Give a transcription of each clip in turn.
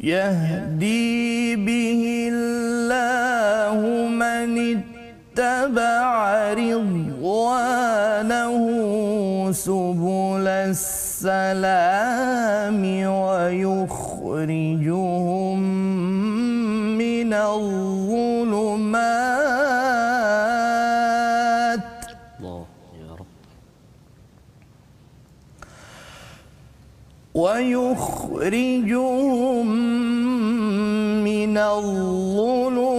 يهدي به الله من اتبع رضوانه سبل السلام ويخرجهم من الظلمات. الله يا رب. ويخرجهم من الظلمات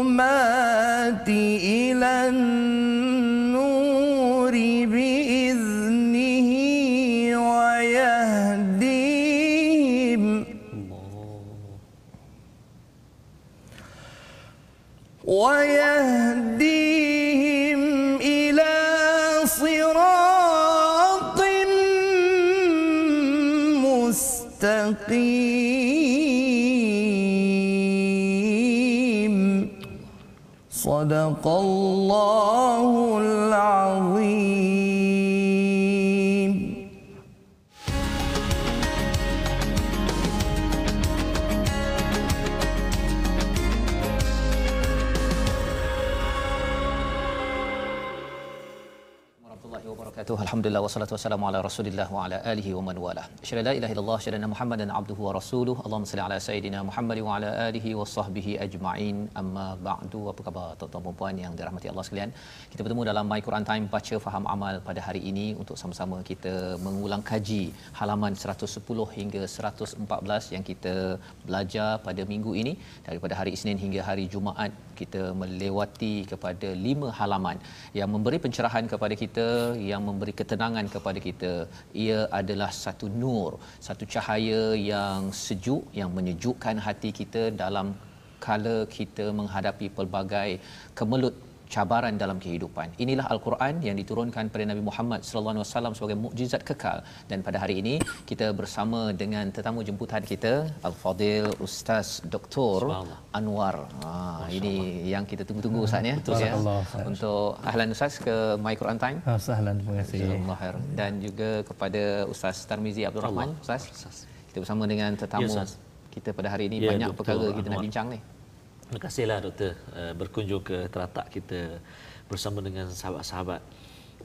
Alhamdulillah wassalatu wassalamu ala Rasulillah wa ala alihi wa man wala. Asyhadu la ilaha illallah anna Muhammadan abduhu wa rasuluh. Allahumma salli ala sayidina Muhammad wa ala alihi wa sahbihi ajma'in. Amma ba'du. Apa khabar tuan-tuan dan puan yang dirahmati Allah sekalian? Kita bertemu dalam My Quran Time baca faham amal pada hari ini untuk sama-sama kita mengulang kaji halaman 110 hingga 114 yang kita belajar pada minggu ini daripada hari Isnin hingga hari Jumaat kita melewati kepada lima halaman yang memberi pencerahan kepada kita yang memberi ketenangan kepada kita. Ia adalah satu nur satu cahaya yang sejuk yang menyejukkan hati kita dalam kala kita menghadapi pelbagai kemelut cabaran dalam kehidupan. Inilah al-Quran yang diturunkan pada Nabi Muhammad sallallahu alaihi wasallam sebagai mukjizat kekal dan pada hari ini kita bersama dengan tetamu jemputan kita Al-Fadil Ustaz Dr. Anwar. Ha ini yang kita tunggu-tunggu Ustaz ya. Betul, ya. Untuk ahlan Ustaz ke My Quran Time. Ah, sahlan, terima kasih. Alhamdulillah dan juga kepada Ustaz Tarmizi Abdul Rahman Ustaz. Kita bersama dengan tetamu Ya, kita pada hari ini Ya, banyak Dr. perkara kita nak Anwar. bincang ni. Terima kasihlah doktor uh, berkunjung ke teratak kita bersama dengan sahabat-sahabat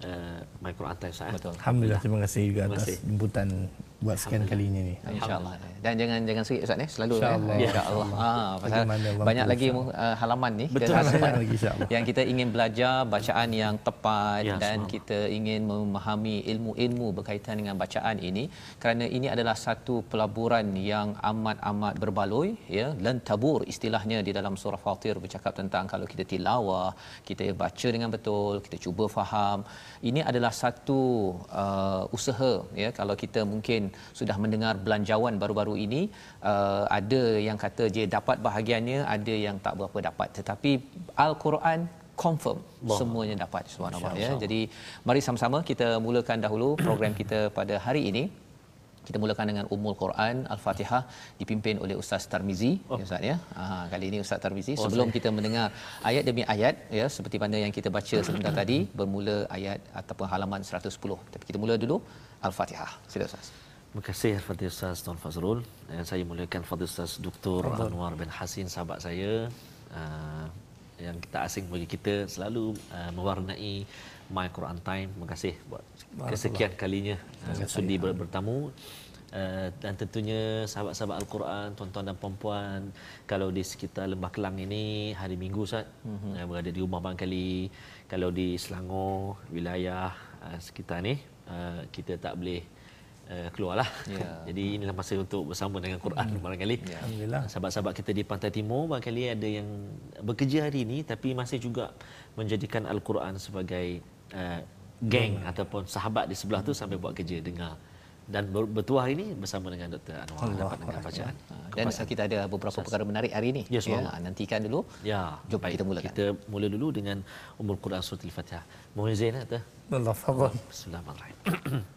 uh, My Quran Time Ustaz. Betul. Alhamdulillah, terima kasih juga Terima atas kasih. jemputan buat sekian kalinya ni. InsyaAllah. Dan jangan jangan serik Ustaz ni selalu InsyaAllah. ya. InsyaAllah. Ha, pasal Allah banyak lagi uh, halaman ni Betul, banyak lagi, insyaAllah. yang kita ingin belajar bacaan yang tepat Ya, dan kita ingin memahami ilmu-ilmu berkaitan dengan bacaan ini kerana ini adalah satu pelaburan yang amat-amat berbaloi ya lan tabur istilahnya di dalam surah Fatir bercakap tentang kalau kita tilawah kita baca dengan betul kita cuba faham ini adalah satu uh, usaha ya kalau kita mungkin sudah mendengar belanjawan baru-baru ini uh, ada yang kata dia dapat bahagiannya ada yang tak berapa dapat tetapi al-Quran confirm Allah. semuanya dapat subhanallah ya jadi mari sama-sama kita mulakan dahulu program kita pada hari ini kita mulakan dengan Ummul Quran Al-Fatihah dipimpin oleh Ustaz Tarmizi oh. ya Ustaz ya. Ha, kali ini Ustaz Tarmizi Oh, sebelum saya. kita mendengar ayat demi ayat ya seperti mana yang kita baca sebentar tadi bermula ayat ataupun halaman 110. Tapi kita mula dulu Al-Fatihah. Sila Ustaz. Terima kasih Fadil Ustaz Tuan Fazrul. Dan saya mulakan Fadil Ustaz Dr. Anwar bin Hasin sahabat saya uh, yang tak asing bagi kita selalu uh, mewarnai My Quran Time. Terima kasih buat kesekian kalinya uh, sudi ber- bertamu. Uh, dan tentunya sahabat-sahabat Al-Quran, tuan-tuan dan puan-puan kalau di sekitar Lembah Kelang ini hari Minggu Ustaz mm-hmm. uh, berada di rumah barangkali kalau di Selangor wilayah uh, sekitar ni uh, kita tak boleh uh, keluarlah. Ya. Jadi inilah masa untuk bersama dengan Quran barangkali. Ya. Alhamdulillah. Sahabat-sahabat kita di Pantai Timur barangkali ada yang bekerja hari ini tapi masih juga menjadikan Al-Quran sebagai uh, geng ataupun sahabat di sebelah tu sampai buat kerja dengar dan ber- bertuah ini bersama dengan Dr. Anwar Allah dapat dengar bacaan. Dan kita ada beberapa perkara menarik hari ini. Ya, semua. nantikan dulu. Ya, Jom baik. kita mulakan. Kita mula dulu dengan Ummul Quran surah Al-Fatihah. Mohon izin ya, Dr. Allah fadhal. Bismillahirrahmanirrahim.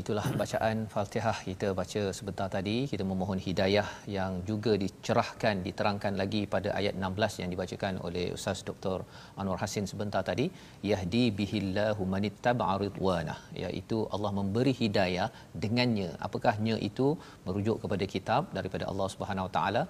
Itulah bacaan Fatihah kita baca sebentar tadi. Kita memohon hidayah yang juga dicerahkan, diterangkan lagi pada ayat 16 yang dibacakan oleh Ustaz Dr. Anwar Hasin sebentar tadi. Yahdi bihillahu manittaba'a ridwanah. Iaitu Allah memberi hidayah dengannya. Apakah nya itu? Merujuk kepada kitab daripada Allah Subhanahu Wa Taala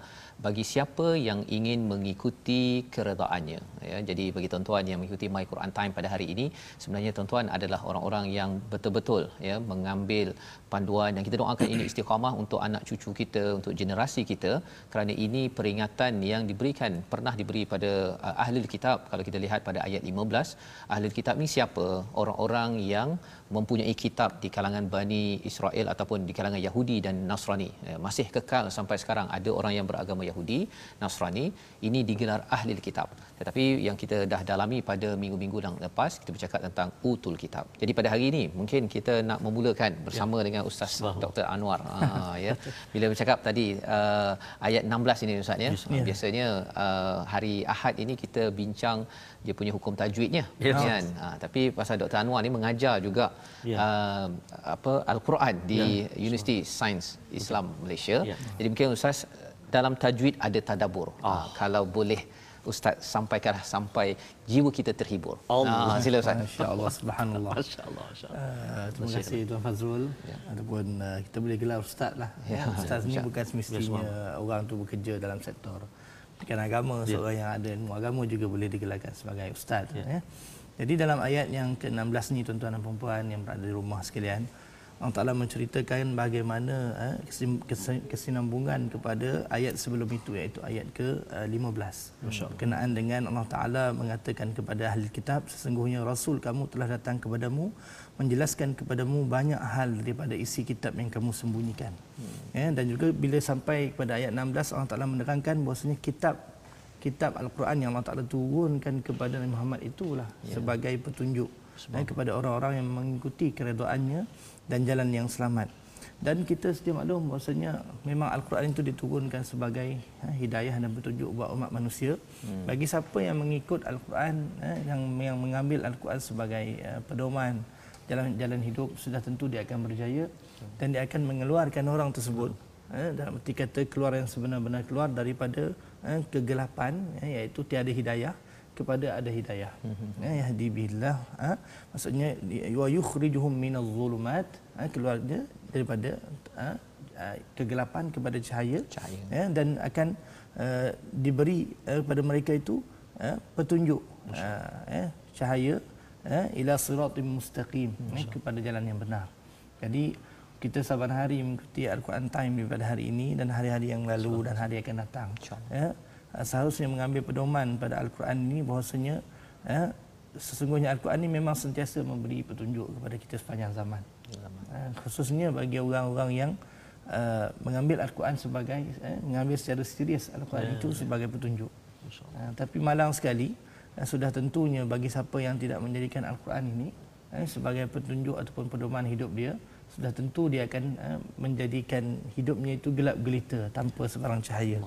bagi siapa yang ingin mengikuti keredaannya. Ya, jadi bagi tuan-tuan yang mengikuti My Quran Time pada hari ini, sebenarnya tuan-tuan adalah orang-orang yang betul-betul ya mengambil panduan yang kita doakan ini istiqamah untuk anak cucu kita untuk generasi kita. Kerana ini peringatan yang diberikan pernah diberi pada uh, ahli kitab. Kalau kita lihat pada ayat 15 ahli kitab ni siapa? Orang-orang yang mempunyai kitab di kalangan Bani Israel ataupun di kalangan Yahudi dan Nasrani. Ya, masih kekal sampai sekarang ada orang yang beragama Yahudi Nasrani. Ini digelar ahli kitab. Tetapi yang kita dah dalami pada minggu-minggu yang lepas kita bercakap tentang utul kitab. Jadi pada hari ini mungkin kita nak memulakan bersama ya. dengan Ustaz Dr. Anwar ha, ya bila bercakap tadi uh, ayat 16 ini Ustaz ya Ya. biasanya uh, hari Ahad ini kita bincang dia punya hukum tajwidnya Yes. kan ha, tapi pasal Dr. Anwar ni mengajar juga Ya. uh, apa al-Quran di Universiti Sains Islam Malaysia Ya. jadi mungkin ustaz dalam tajwid ada tadabur ha, kalau boleh ustaz sampaikanlah sampai jiwa kita terhibur Allah. ha, sila ustaz Masya-Allah subhanallah. Masya-Allah, masya-Allah. Uh, terima kasih Tuan Fazrul ataupun uh, kita boleh gelar ustaz lah. Ya, ustaz ni insya- bukan semestinya orang tu bekerja dalam sektor pendidikan agama seorang yang ada ilmu agama juga boleh digelarkan sebagai ustaz ya. Jadi dalam ayat yang ke-16 ni tuan-tuan dan puan yang berada di rumah sekalian Allah Taala menceritakan bagaimana eh, kesinambungan kepada ayat sebelum itu iaitu ayat ke-15 berkenaan dengan Allah Taala mengatakan kepada ahli kitab sesungguhnya rasul kamu telah datang kepadamu menjelaskan kepadamu banyak hal daripada isi kitab yang kamu sembunyikan. Ya, dan juga bila sampai kepada ayat 16 Allah Taala menerangkan bahwasanya kitab kitab Al-Quran yang Allah Taala turunkan kepada Nabi Muhammad itulah sebagai petunjuk ya, kepada orang-orang yang mengikuti keredaannya dan jalan yang selamat dan kita sedia maklum bahwasanya memang Al-Quran itu diturunkan sebagai ha, hidayah dan petunjuk buat umat manusia. Hmm. Bagi siapa yang mengikut Al-Quran ha, yang yang mengambil Al-Quran sebagai uh, pedoman jalan jalan hidup sudah tentu dia akan berjaya dan dia akan mengeluarkan orang tersebut ha, dalam arti kata keluar yang sebenar-benar keluar daripada ha, kegelapan ha, iaitu tiada hidayah kepada ada hidayah. Ya yahdi billah ha? maksudnya wa yukhrijuhum minadh dhulumat ha? keluarnya daripada ha? kegelapan kepada cahaya, Cahaya. Ya, dan akan uh, diberi uh, kepada mereka itu uh, petunjuk uh, ya, cahaya uh, ila siratim mustaqim ya, kepada jalan yang benar. Jadi kita saban hari mengikuti Al-Quran Time daripada hari ini dan hari-hari yang lalu dan hari akan datang. Ya, seharusnya mengambil pedoman pada Al-Quran ini bahwasanya ya, sesungguhnya Al-Quran ini memang sentiasa memberi petunjuk kepada kita sepanjang zaman. Uh, khususnya bagi orang-orang yang uh, mengambil Al-Quran sebagai uh, mengambil secara serius Al-Quran itu sebagai petunjuk. Uh, tapi malang sekali uh, sudah tentunya bagi siapa yang tidak menjadikan Al-Quran ini uh, sebagai petunjuk ataupun pedoman hidup dia sudah tentu dia akan uh, menjadikan hidupnya itu gelap gelita tanpa sebarang cahaya.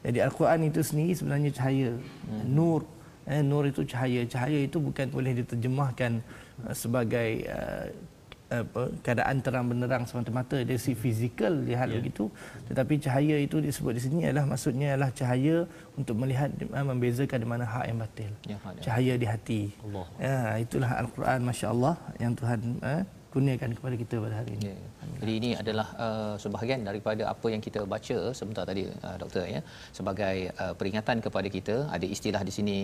Jadi Al-Quran itu sendiri sebenarnya cahaya, hmm. nur Eh, nur itu cahaya. Cahaya itu bukan boleh diterjemahkan uh, sebagai uh, apa keadaan terang benderang semata-mata dari si fizikal lihat yeah. begitu tetapi cahaya itu disebut di sini adalah maksudnya adalah cahaya untuk melihat uh, membezakan di mana hak yang batil ya, cahaya di hati Allah. ya itulah al-Quran masya-Allah yang Tuhan uh, kurniakan kepada kita pada hari ini. Ya. Jadi ini adalah uh, sebahagian daripada apa yang kita baca sebentar tadi uh, doktor ya sebagai uh, peringatan kepada kita ada istilah di sini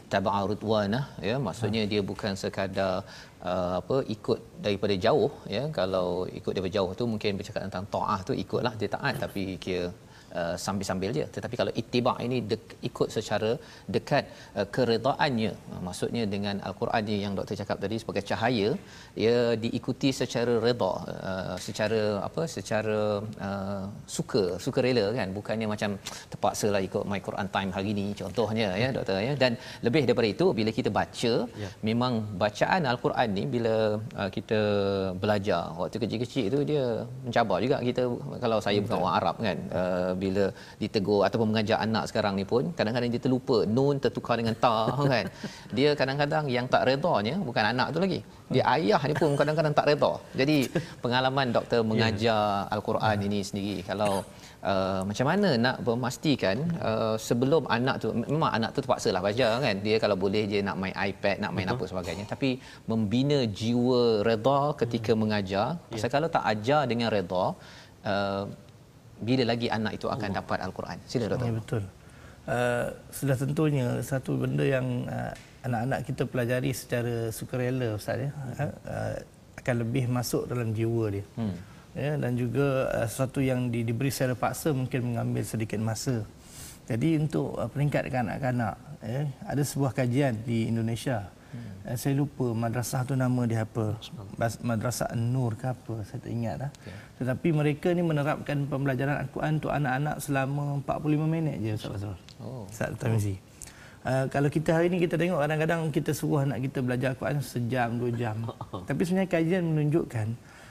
ittaba'a ridwanah ya maksudnya ha. dia bukan sekadar uh, apa ikut daripada jauh ya kalau ikut daripada jauh tu mungkin bercakap tentang taat tu ikutlah dia taat tapi kira uh, sambil-sambil je. Tetapi kalau ittiba ini dek, ikut secara dekat uh, keredaannya uh, maksudnya dengan al-Quran ni yang doktor cakap tadi sebagai cahaya ia diikuti secara redha uh, secara apa secara uh, suka sukarela kan. Bukannya macam terpaksa lah ikut my Quran time hari ni contohnya ya doktor ya. Dan lebih daripada itu bila kita baca ya. memang bacaan al-Quran ni bila uh, kita belajar waktu kecil-kecil itu dia mencabar juga kita kalau saya bukan orang Arab kan uh, bila ditegur ataupun mengajar anak sekarang ni pun kadang-kadang dia terlupa nun tertukar dengan ta kan dia kadang-kadang yang tak redanya bukan anak tu lagi dia ayah ni pun kadang-kadang tak reda jadi pengalaman doktor mengajar yeah. al-Quran ini sendiri kalau Uh, macam mana nak memastikan uh, sebelum anak tu memang anak tu terpaksalah baca kan dia kalau boleh dia nak main iPad nak main Betul. apa sebagainya tapi membina jiwa reda ketika hmm. mengajar yeah. pasal kalau tak ajar dengan reda uh, bila lagi anak itu akan dapat al-Quran. Sila doktor. Ya betul. Uh, sudah tentunya satu benda yang uh, anak-anak kita pelajari secara sukarela ustaz ya uh, uh, akan lebih masuk dalam jiwa dia. Hmm. Ya dan juga uh, sesuatu yang di, diberi secara paksa mungkin mengambil sedikit masa. Jadi untuk uh, peringkat kanak-kanak ya ada sebuah kajian di Indonesia Hmm. Saya lupa madrasah tu nama dia apa. Madrasah An-Nur ke apa, saya tak ingat dah. Okay. Tetapi mereka ni menerapkan pembelajaran Al-Quran untuk anak-anak selama 45 minit je Ustaz Fazrul. Oh. Ustaz Tamizi. Uh, kalau kita hari ni kita tengok kadang-kadang kita suruh anak kita belajar Al-Quran sejam, dua jam. Tapi sebenarnya kajian menunjukkan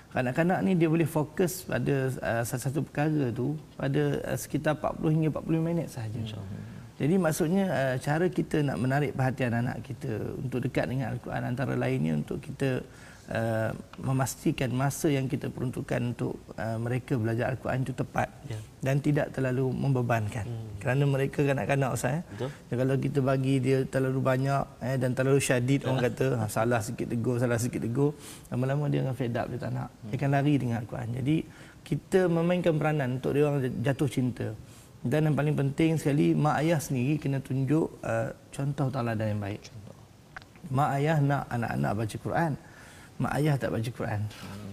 kanak-kanak ni dia boleh fokus pada uh, satu-satu perkara tu pada uh, sekitar 40 hingga 45 minit sahaja. InsyaAllah. Jadi maksudnya uh, cara kita nak menarik perhatian anak kita untuk dekat dengan Al-Quran antara lainnya untuk kita uh, memastikan masa yang kita peruntukkan untuk uh, mereka belajar Al-Quran itu tepat ya. dan tidak terlalu membebankan. Hmm. Kerana mereka kanak-kanak Ustaz. Eh? Kalau kita bagi dia terlalu banyak eh, dan terlalu syadid orang kata ha, salah sikit tegur, salah sikit tegur. Lama-lama dia akan fed up, dia tak nak. Dia akan lari dengan Al-Quran. Jadi kita memainkan peranan untuk dia orang jatuh cinta. Dan yang paling penting sekali mak ayah sendiri kena tunjuk uh, contoh tauladan yang baik. Mak ayah nak anak-anak baca Quran. Mak ayah tak baca Quran. Hmm.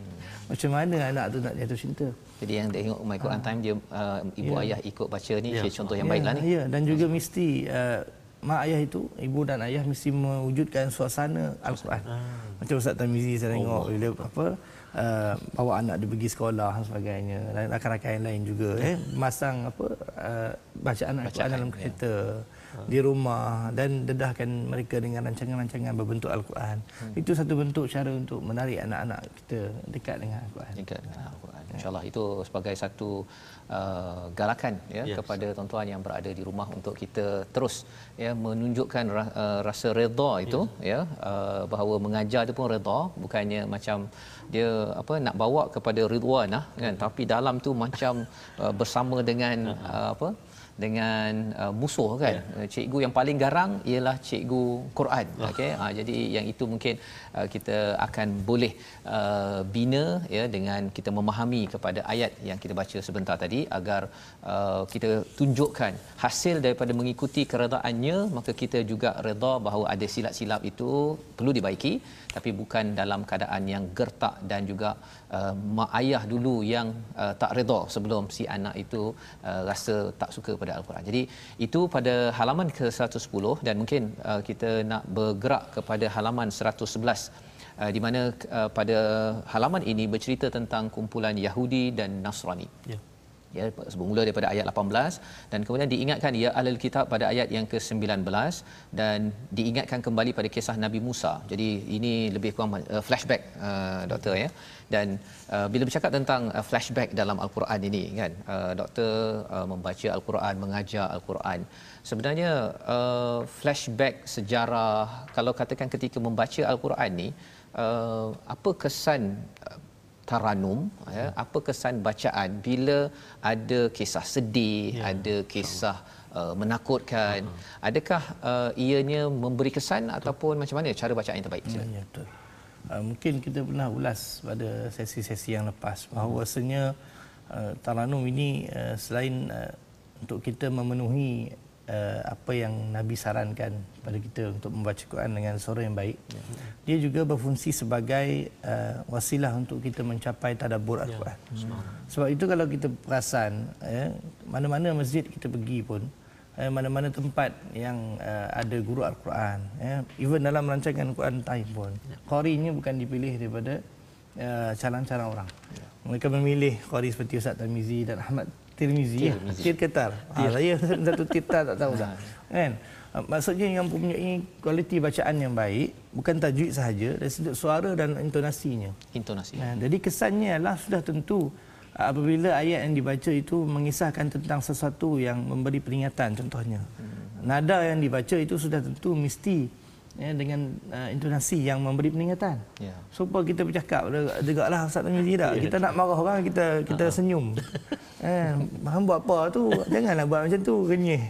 Macam mana anak tu nak jatuh cinta? Jadi yang dia tengok My Quran ha. Time dia uh, ibu ya. ayah ikut baca ni ya. contoh yang ya. baiklah ni. Ya dan juga mesti uh, mak ayah itu ibu dan ayah mesti mewujudkan suasana Al-Quran. Ha. Macam Ustaz Tamizi saya tengok oh. bila apa uh, bawa anak dia pergi sekolah dan sebagainya dan rakan-rakan yang lain juga eh masang apa uh, bacaan Al-Quran dalam ya. kereta ya. Di rumah dan dedahkan mereka dengan rancangan-rancangan berbentuk Al-Quran. Hmm. Itu satu bentuk cara untuk menarik anak-anak kita dekat dengan Al-Quran. Dekat dengan Al-Quran. Insya-Allah itu sebagai satu uh, galakan ya yes. kepada tuan-tuan yang berada di rumah untuk kita terus ya menunjukkan ra- uh, rasa redha itu yes. ya uh, bahawa mengajar itu pun redha bukannya macam dia apa nak bawa kepada ridwan ah kan hmm. tapi dalam tu macam uh, bersama dengan uh, apa dengan uh, musuh kan yeah. Uh, cikgu yang paling garang ialah cikgu Quran oh. okey ha, jadi yang itu mungkin uh, kita akan boleh uh, bina ya dengan kita memahami kepada ayat yang kita baca sebentar tadi agar uh, kita tunjukkan hasil daripada mengikuti keredaannya maka kita juga redha bahawa ada silap-silap itu perlu dibaiki tapi bukan dalam keadaan yang gertak dan juga uh, mak ayah dulu yang uh, tak redha sebelum si anak itu uh, rasa tak suka pada al-Quran. Jadi itu pada halaman ke-110 dan mungkin uh, kita nak bergerak kepada halaman 111 uh, di mana uh, pada halaman ini bercerita tentang kumpulan Yahudi dan Nasrani. Ya. Ya bermula daripada ayat 18 dan kemudian diingatkan ya ahlul kitab pada ayat yang ke-19 dan diingatkan kembali pada kisah Nabi Musa. Jadi ini lebih kurang uh, flashback uh, doktor ya. Dan uh, bila bercakap tentang uh, flashback dalam al-Quran ini kan uh, doktor uh, membaca al-Quran, mengajar al-Quran. Sebenarnya uh, flashback sejarah kalau katakan ketika membaca al-Quran ni uh, apa kesan uh, taranum ya apa kesan bacaan bila ada kisah sedih ya. ada kisah uh, menakutkan uh-huh. adakah uh, ianya memberi kesan betul. ataupun macam mana cara bacaan yang terbaik ya, ya betul uh, mungkin kita pernah ulas pada sesi-sesi yang lepas bahawa rasanya uh, taranum ini uh, selain uh, untuk kita memenuhi uh, apa yang Nabi sarankan pada kita untuk membaca Quran dengan suara yang baik. Ya. Dia juga berfungsi sebagai uh, wasilah untuk kita mencapai tadabbur Al-Quran. Ya. Sebab itu kalau kita perasan, ya, mana-mana masjid kita pergi pun, eh, mana-mana tempat yang uh, ada guru Al-Quran, ya, even dalam rancangan Quran Time pun, ya. qarinya bukan dipilih daripada uh, calon-calon orang. Ya. Mereka memilih qari seperti Ustaz Tamizi dan Ahmad Tirmizi, Tirmizi. Tir Ketar. Ha, saya satu tirta tak tahu dah. Kan? Ha, maksudnya yang mempunyai kualiti bacaan yang baik, bukan tajwid sahaja, dari sudut suara dan intonasinya. Intonasi. Nah, jadi kesannya adalah sudah tentu apabila ayat yang dibaca itu mengisahkan tentang sesuatu yang memberi peringatan contohnya. Hmm. Nada yang dibaca itu sudah tentu mesti ya, dengan uh, intonasi yang memberi peringatan. Ya. Supaya kita bercakap degaklah Ustaz Tamizi tak. Ya. Kita nak marah orang kita kita uh-huh. senyum. eh, buat apa tu? Janganlah buat macam tu renyih.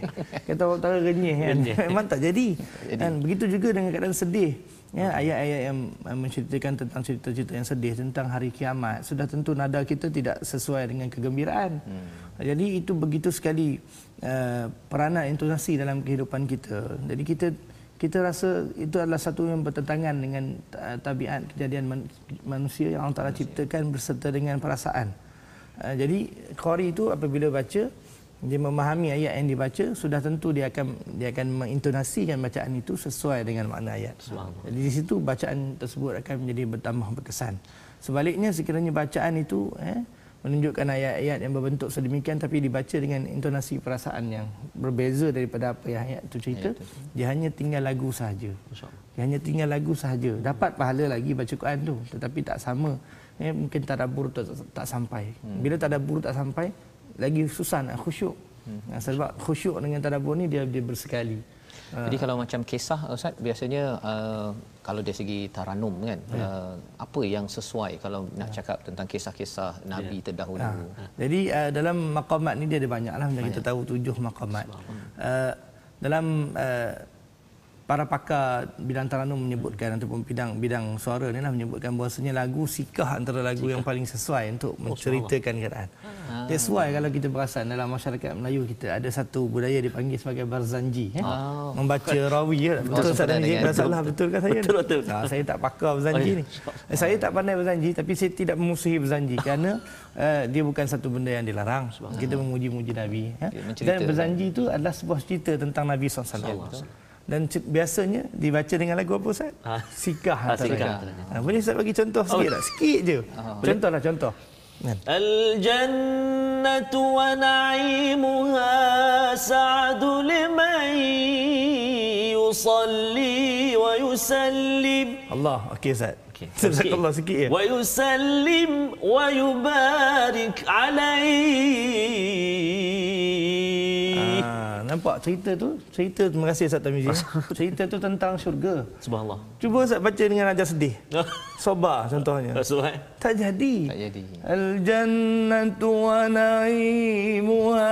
Kata orang utara renyih kan. Memang tak jadi. jadi. Dan begitu juga dengan keadaan sedih. Ya, ayat-ayat yang menceritakan tentang cerita-cerita yang sedih tentang hari kiamat sudah tentu nada kita tidak sesuai dengan kegembiraan. Hmm. Jadi itu begitu sekali uh, peranan intonasi dalam kehidupan kita. Jadi kita kita rasa itu adalah satu yang bertentangan dengan uh, tabiat kejadian man- manusia yang Allah Taala ciptakan berserta dengan perasaan. Uh, jadi qari itu apabila baca dia memahami ayat yang dibaca sudah tentu dia akan dia akan mengintonasikan bacaan itu sesuai dengan makna ayat. Jadi di situ bacaan tersebut akan menjadi bertambah berkesan. Sebaliknya sekiranya bacaan itu eh menunjukkan ayat-ayat yang berbentuk sedemikian tapi dibaca dengan intonasi perasaan yang berbeza daripada apa yang ayat itu cerita ayat itu. dia hanya tinggal lagu sahaja. Dia hanya tinggal lagu sahaja. Dapat pahala lagi baca Quran tu tetapi tak sama. Eh, mungkin tadabbur tak, tak sampai. Hmm. bila tadabbur tak sampai lagi susah nak khusyuk. Hmm. sebab khusyuk dengan tadabbur ni dia dia bersekali. Jadi kalau macam kisah Ustaz biasanya uh, kalau dari segi taranum kan ya. uh, apa yang sesuai kalau nak cakap tentang kisah-kisah nabi ya. terdahulu. Ha. Jadi uh, dalam maqamat ni dia ada banyaklah macam kita tahu tujuh maqamat. Uh, dalam uh, para pakar bidang taranum menyebutkan ataupun bidang bidang suara ni lah menyebutkan bahawasanya lagu sikah antara lagu sikah. yang paling sesuai untuk oh, menceritakan Quran. Ah. That's why kalau kita perasan dalam masyarakat Melayu kita ada satu budaya dipanggil sebagai barzanji. Eh? Oh. Membaca rawi. Ya? Betul Ustaz Dan Salah betul kan saya? Betul, betul. Nah, saya tak pakar barzanji oh, ya. ni. Eh, saya tak pandai barzanji tapi saya tidak memusuhi barzanji kerana uh, dia bukan satu benda yang dilarang. Kita memuji-muji Nabi. Eh? Dan barzanji itu adalah sebuah cerita tentang Nabi SAW dan biasanya dibaca dengan lagu apa Ustaz? Ha. Sikah. Ha, sikah. Ha, boleh Ustaz bagi contoh oh. sikit tak? Sikit je. Ha. Contohlah contoh. Al-jannatu wa na'imuha sa'adu liman yusalli wa yusallim. Allah, okey Ustaz. Okay. Jazakallah sikit ya. Wa yusallim wa nampak cerita tu? Cerita terima kasih Ustaz Tamizi. Cerita tu tentang syurga. Subhanallah. Cuba Ustaz baca dengan nada sedih. Sobar contohnya tak jadi. Tak jadi. Al jannatu wa naimuha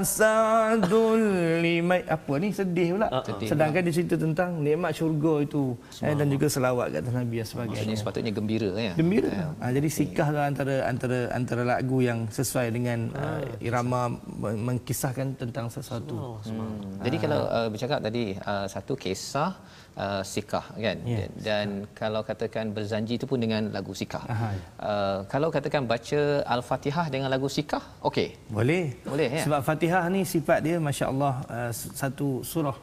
sa'dul limai apa ni? Sedih pula. Uh, sedih sedangkan dia cerita tentang nikmat syurga itu. Eh, dan juga selawat kat Nabi dan sebagainya. Maksudnya sepatutnya gembira ya? Gembira. Ya. Ha, jadi sikahlah antara antara antara lagu yang sesuai dengan uh, irama mengkisahkan tentang sesuatu. Hmm. Jadi kalau uh, bercakap tadi uh, satu kisah uh, sikah kan yeah. dan kalau katakan berzanji itu pun dengan lagu sikah. Uh, kalau katakan baca al-Fatihah dengan lagu sikah, okey. Boleh. Boleh ya. Sebab Fatihah ni sifat dia masya-Allah uh, satu surah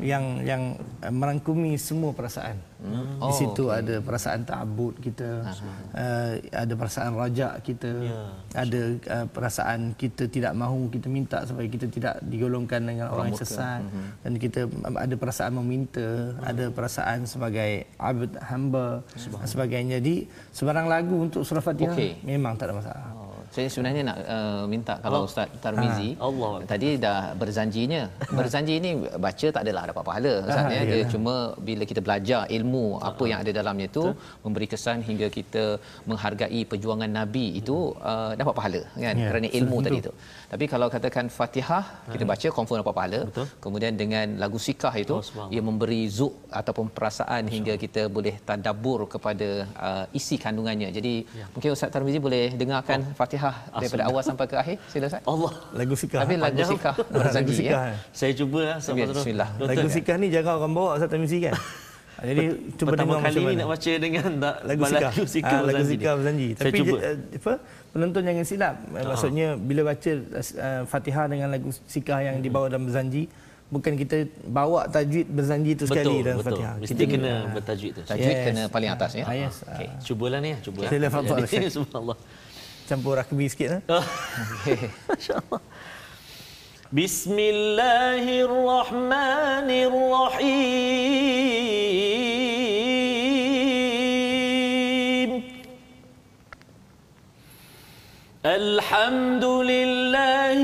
yang yang uh, merangkumi semua perasaan. Hmm. Di Oh, situ ada perasaan ta'abbud kita, uh, ada perasaan rajak kita, Ya. ada uh, perasaan kita tidak mahu kita minta supaya kita tidak digolongkan dengan orang, yang sesat dan kita ada perasaan meminta, ada perasaan sebagai abd hamba dan sebagainya. Jadi sebarang lagu untuk surah Fatihah Okey. memang tak ada masalah. Oh, saya sebenarnya nak uh, minta kalau Ustaz Tarmizi Allah. tadi dah berzanjinya. Berzanji ni baca tak adalah dapat pahala Ustaz Ah, ya. Dia cuma bila kita belajar ilmu apa yang ada dalamnya tu memberi kesan hingga kita menghargai perjuangan nabi itu uh, dapat pahala kan Ya, kerana ilmu tadi tu. Tapi kalau katakan Fatihah kita baca confirm dapat pahala. Betul. Kemudian dengan lagu sikah itu Oh, ia memberi zuk ataupun perasaan hingga kita boleh tadabbur kepada uh, isi kandungannya. Jadi Ya. mungkin Ustaz Tarmizi boleh dengarkan Oh. Fatihah daripada awal sampai ke akhir. Sila Ustaz. Allah. Lagu sikah. Tapi lagu panjang. sikah Lagu berzanji sikah. ya. Saya cuba lah. Bismillah. Lagu sikah ni jarang orang bawa Ustaz Tarmizi kan. Ah, Jadi cuba Pertama dengar kali ni nak baca dengan tak lagu sikah. lagu sikah, Ah, lagu berzanji sikah ni. berzanji. Saya Tapi cuba. eh, apa penonton jangan silap. Uh, Maksudnya bila baca uh, Fatihah dengan lagu sikah yang dibawa dalam berzanji bukan kita bawa tajwid berzanji itu sekali betul, dalam betul. Fatihah. Mesti Kita kena ah, bertajwid tu. Tajwid Yes. kena paling atas ya. Ah, yes. Okey. Ah, Cubalah ni, cuba. Sila, Syekh. Subhanallah. campur rugby sikit eh. Okey. بسم الله الرحمن الرحيم الحمد لله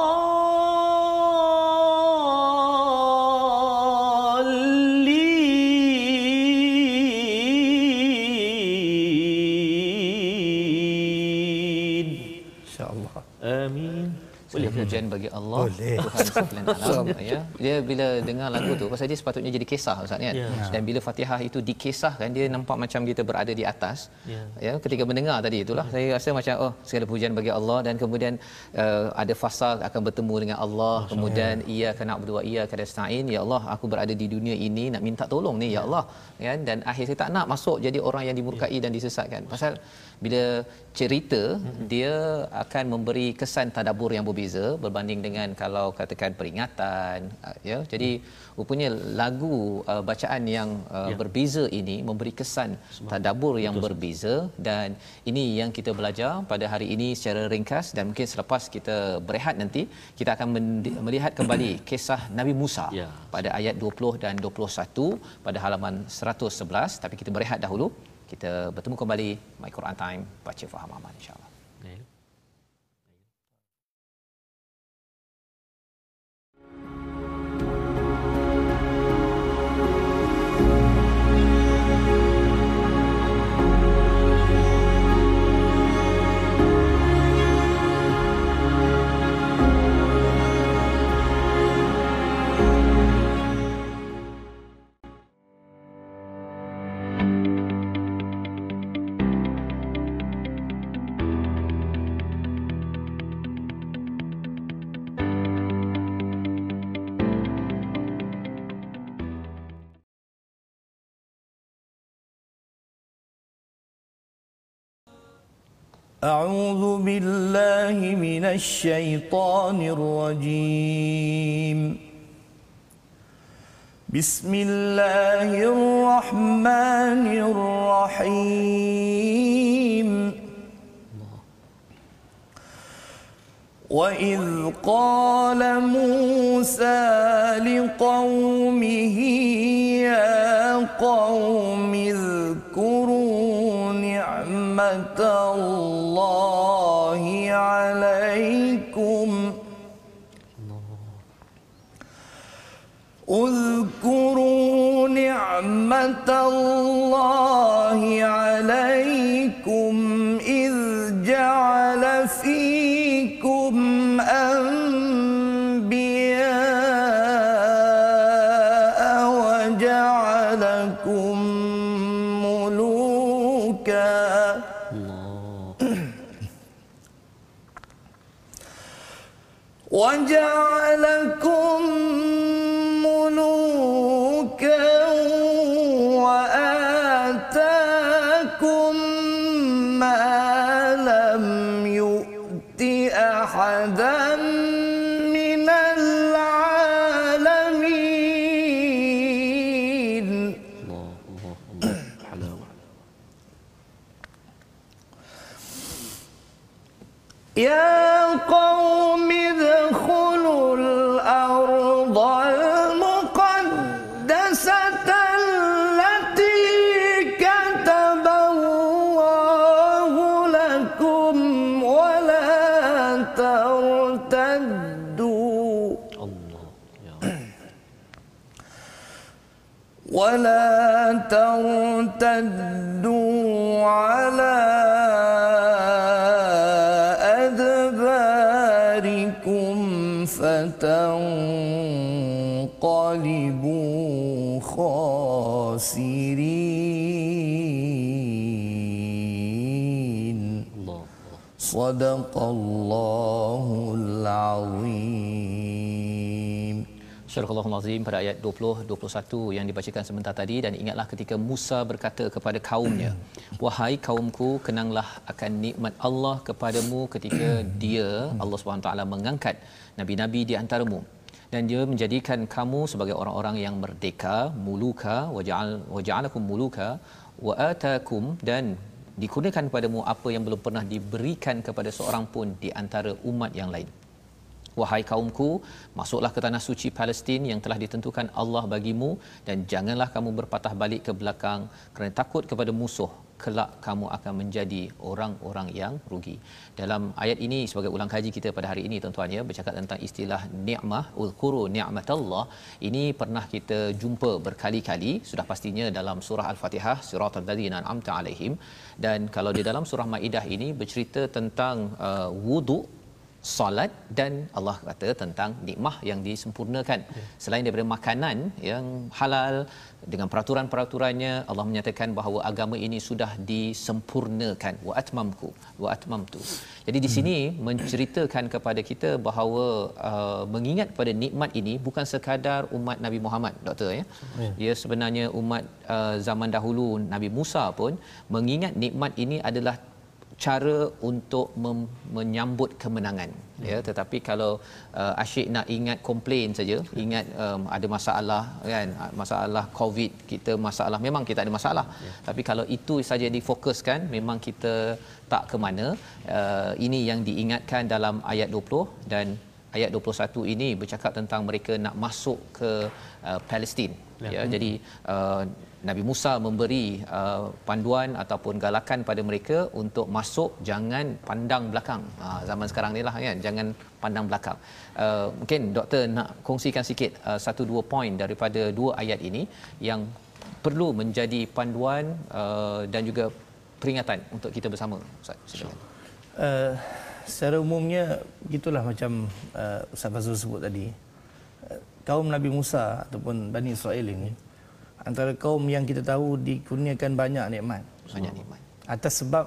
Pujian bagi Allah Boleh. Tuhan sekalian alam ya. Dia bila dengar lagu tu pasal dia sepatutnya jadi kisah Ustaz kan. Ya. Dan bila Fatihah itu dikisahkan dia nampak macam kita berada di atas. Ya. Ya, ketika mendengar tadi itulah saya rasa macam oh segala pujian bagi Allah dan kemudian uh, ada fasa akan bertemu dengan Allah kemudian ia kena berdoa ia kena stain ya Allah aku berada di dunia ini nak minta tolong ni ya Allah kan dan akhir saya tak nak masuk jadi orang yang dimurkai dan disesatkan pasal bila cerita dia akan memberi kesan tadabbur yang berbeza berbanding dengan kalau katakan peringatan uh, ya. Jadi rupanya lagu uh, bacaan yang uh, Ya. berbeza ini memberi kesan tadabbur yang berbeza dan ini yang kita belajar pada hari ini secara ringkas dan mungkin selepas kita berehat nanti kita akan melihat kembali kisah Nabi Musa Ya. pada ayat 20 dan 21 pada halaman 111 tapi kita berehat dahulu. Kita bertemu kembali. My Quran Time. Baca faham aman insyaallah أعوذ بالله من الشيطان الرجيم. بسم الله الرحمن الرحيم. وإذ قال موسى لقومه يا قوم اذكروا نعمة الله عليكم. اذكروا نعمة الله down. ولا ترتدوا على أدباركم فتنقلبوا خاسرين صدق الله العظيم Surah Al-Azim pada ayat 20 21 yang dibacakan sebentar tadi. Dan ingatlah ketika Musa berkata kepada kaumnya wahai kaumku kenanglah akan nikmat Allah kepadamu ketika dia Allah taala mengangkat nabi-nabi di antaramu. Dan dia menjadikan kamu sebagai orang-orang yang merdeka muluka waja'al waja'alakum muluka wa atakum dan dikurniakan kepadamu apa yang belum pernah diberikan kepada seorang pun di antara umat yang lain Wahai kaumku, masuklah ke tanah suci Palestin yang telah ditentukan Allah bagimu dan janganlah kamu berpatah balik ke belakang kerana takut kepada musuh. Kelak kamu akan menjadi orang-orang yang rugi. Dalam ayat ini sebagai ulang kaji kita pada hari ini tuan-tuan ya bercakap tentang istilah ni'mah ulkuru ni'matallah. Ini pernah kita jumpa berkali-kali sudah pastinya dalam surah Al-Fatihah siratal ladzina an'amta alaihim dan kalau di dalam surah Maidah ini bercerita tentang uh, wuduk solat dan Allah kata tentang nikmah yang disempurnakan. Ya. selain daripada makanan yang halal dengan peraturan-peraturannya Allah menyatakan bahawa agama ini sudah disempurnakan. Wa atmamku wa atmamtu. Jadi di sini hmm. menceritakan kepada kita bahawa uh, mengingat pada nikmat ini bukan sekadar umat Nabi Muhammad doktor ya. Ya, ya sebenarnya umat uh, zaman dahulu Nabi Musa pun mengingat nikmat ini adalah cara untuk mem- menyambut kemenangan hmm. ya tetapi kalau uh, asyik nak ingat komplain saja ingat um, ada masalah kan masalah covid kita masalah memang kita ada masalah. Ya. tapi kalau itu saja difokuskan memang kita tak ke mana. Uh, ini yang diingatkan dalam ayat 20 dan ayat 21 ini bercakap tentang mereka nak masuk ke uh, Palestin ya, ya. Jadi uh, Nabi Musa memberi uh, panduan ataupun galakan pada mereka untuk masuk jangan pandang belakang. Uh, zaman sekarang ni lah kan jangan pandang belakang. Uh, mungkin doktor nak kongsikan sikit uh, satu dua poin daripada dua ayat ini yang perlu menjadi panduan uh, dan juga peringatan untuk kita bersama. Ustaz, silakan. Uh, secara umumnya gitulah macam uh, Ustaz Fazul sebut tadi. Uh, kaum Nabi Musa ataupun Bani Israel ini antara kaum yang kita tahu dikurniakan banyak nikmat. Banyak nikmat. Atas sebab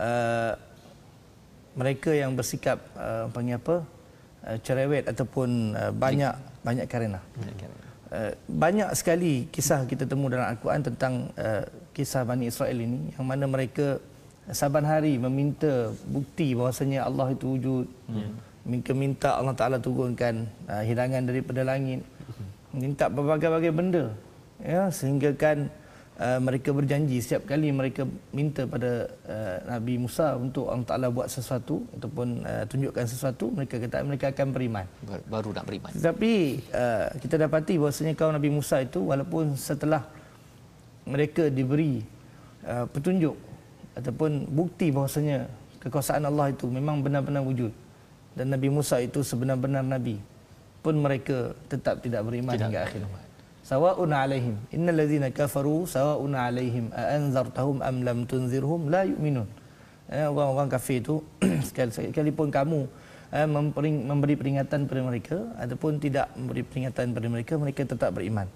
uh, mereka yang bersikap uh, panggil apa uh, cerewet ataupun uh, banyak Dik. banyak kerana uh, banyak sekali kisah kita temu dalam al-Quran tentang uh, kisah Bani Israel ini yang mana mereka saban hari meminta bukti bahawasanya Allah itu wujud. Hmm. minta minta Allah Taala turunkan uh, hidangan daripada langit. Hmm. minta berbagai-bagai benda ya sehingga kan uh, mereka berjanji setiap kali mereka minta pada uh, Nabi Musa untuk Allah Taala buat sesuatu ataupun uh, tunjukkan sesuatu mereka kata mereka akan beriman. Baru nak beriman. Tetapi uh, kita dapati bahasanya kaum Nabi Musa itu walaupun setelah mereka diberi uh, petunjuk ataupun bukti bahasanya kekuasaan Allah itu memang benar-benar wujud dan Nabi Musa itu sebenar-benar nabi pun mereka tetap tidak beriman tidak. hingga akhir sawa'un 'alaihim. Innal ladzina kafaru sawa'un 'alaihim. A anzartahum am lam tunzirhum la yu'minun. Eh, orang-orang kafir itu sekalipun kamu eh, memberi peringatan kepada mereka ataupun tidak memberi peringatan kepada mereka mereka tetap beriman.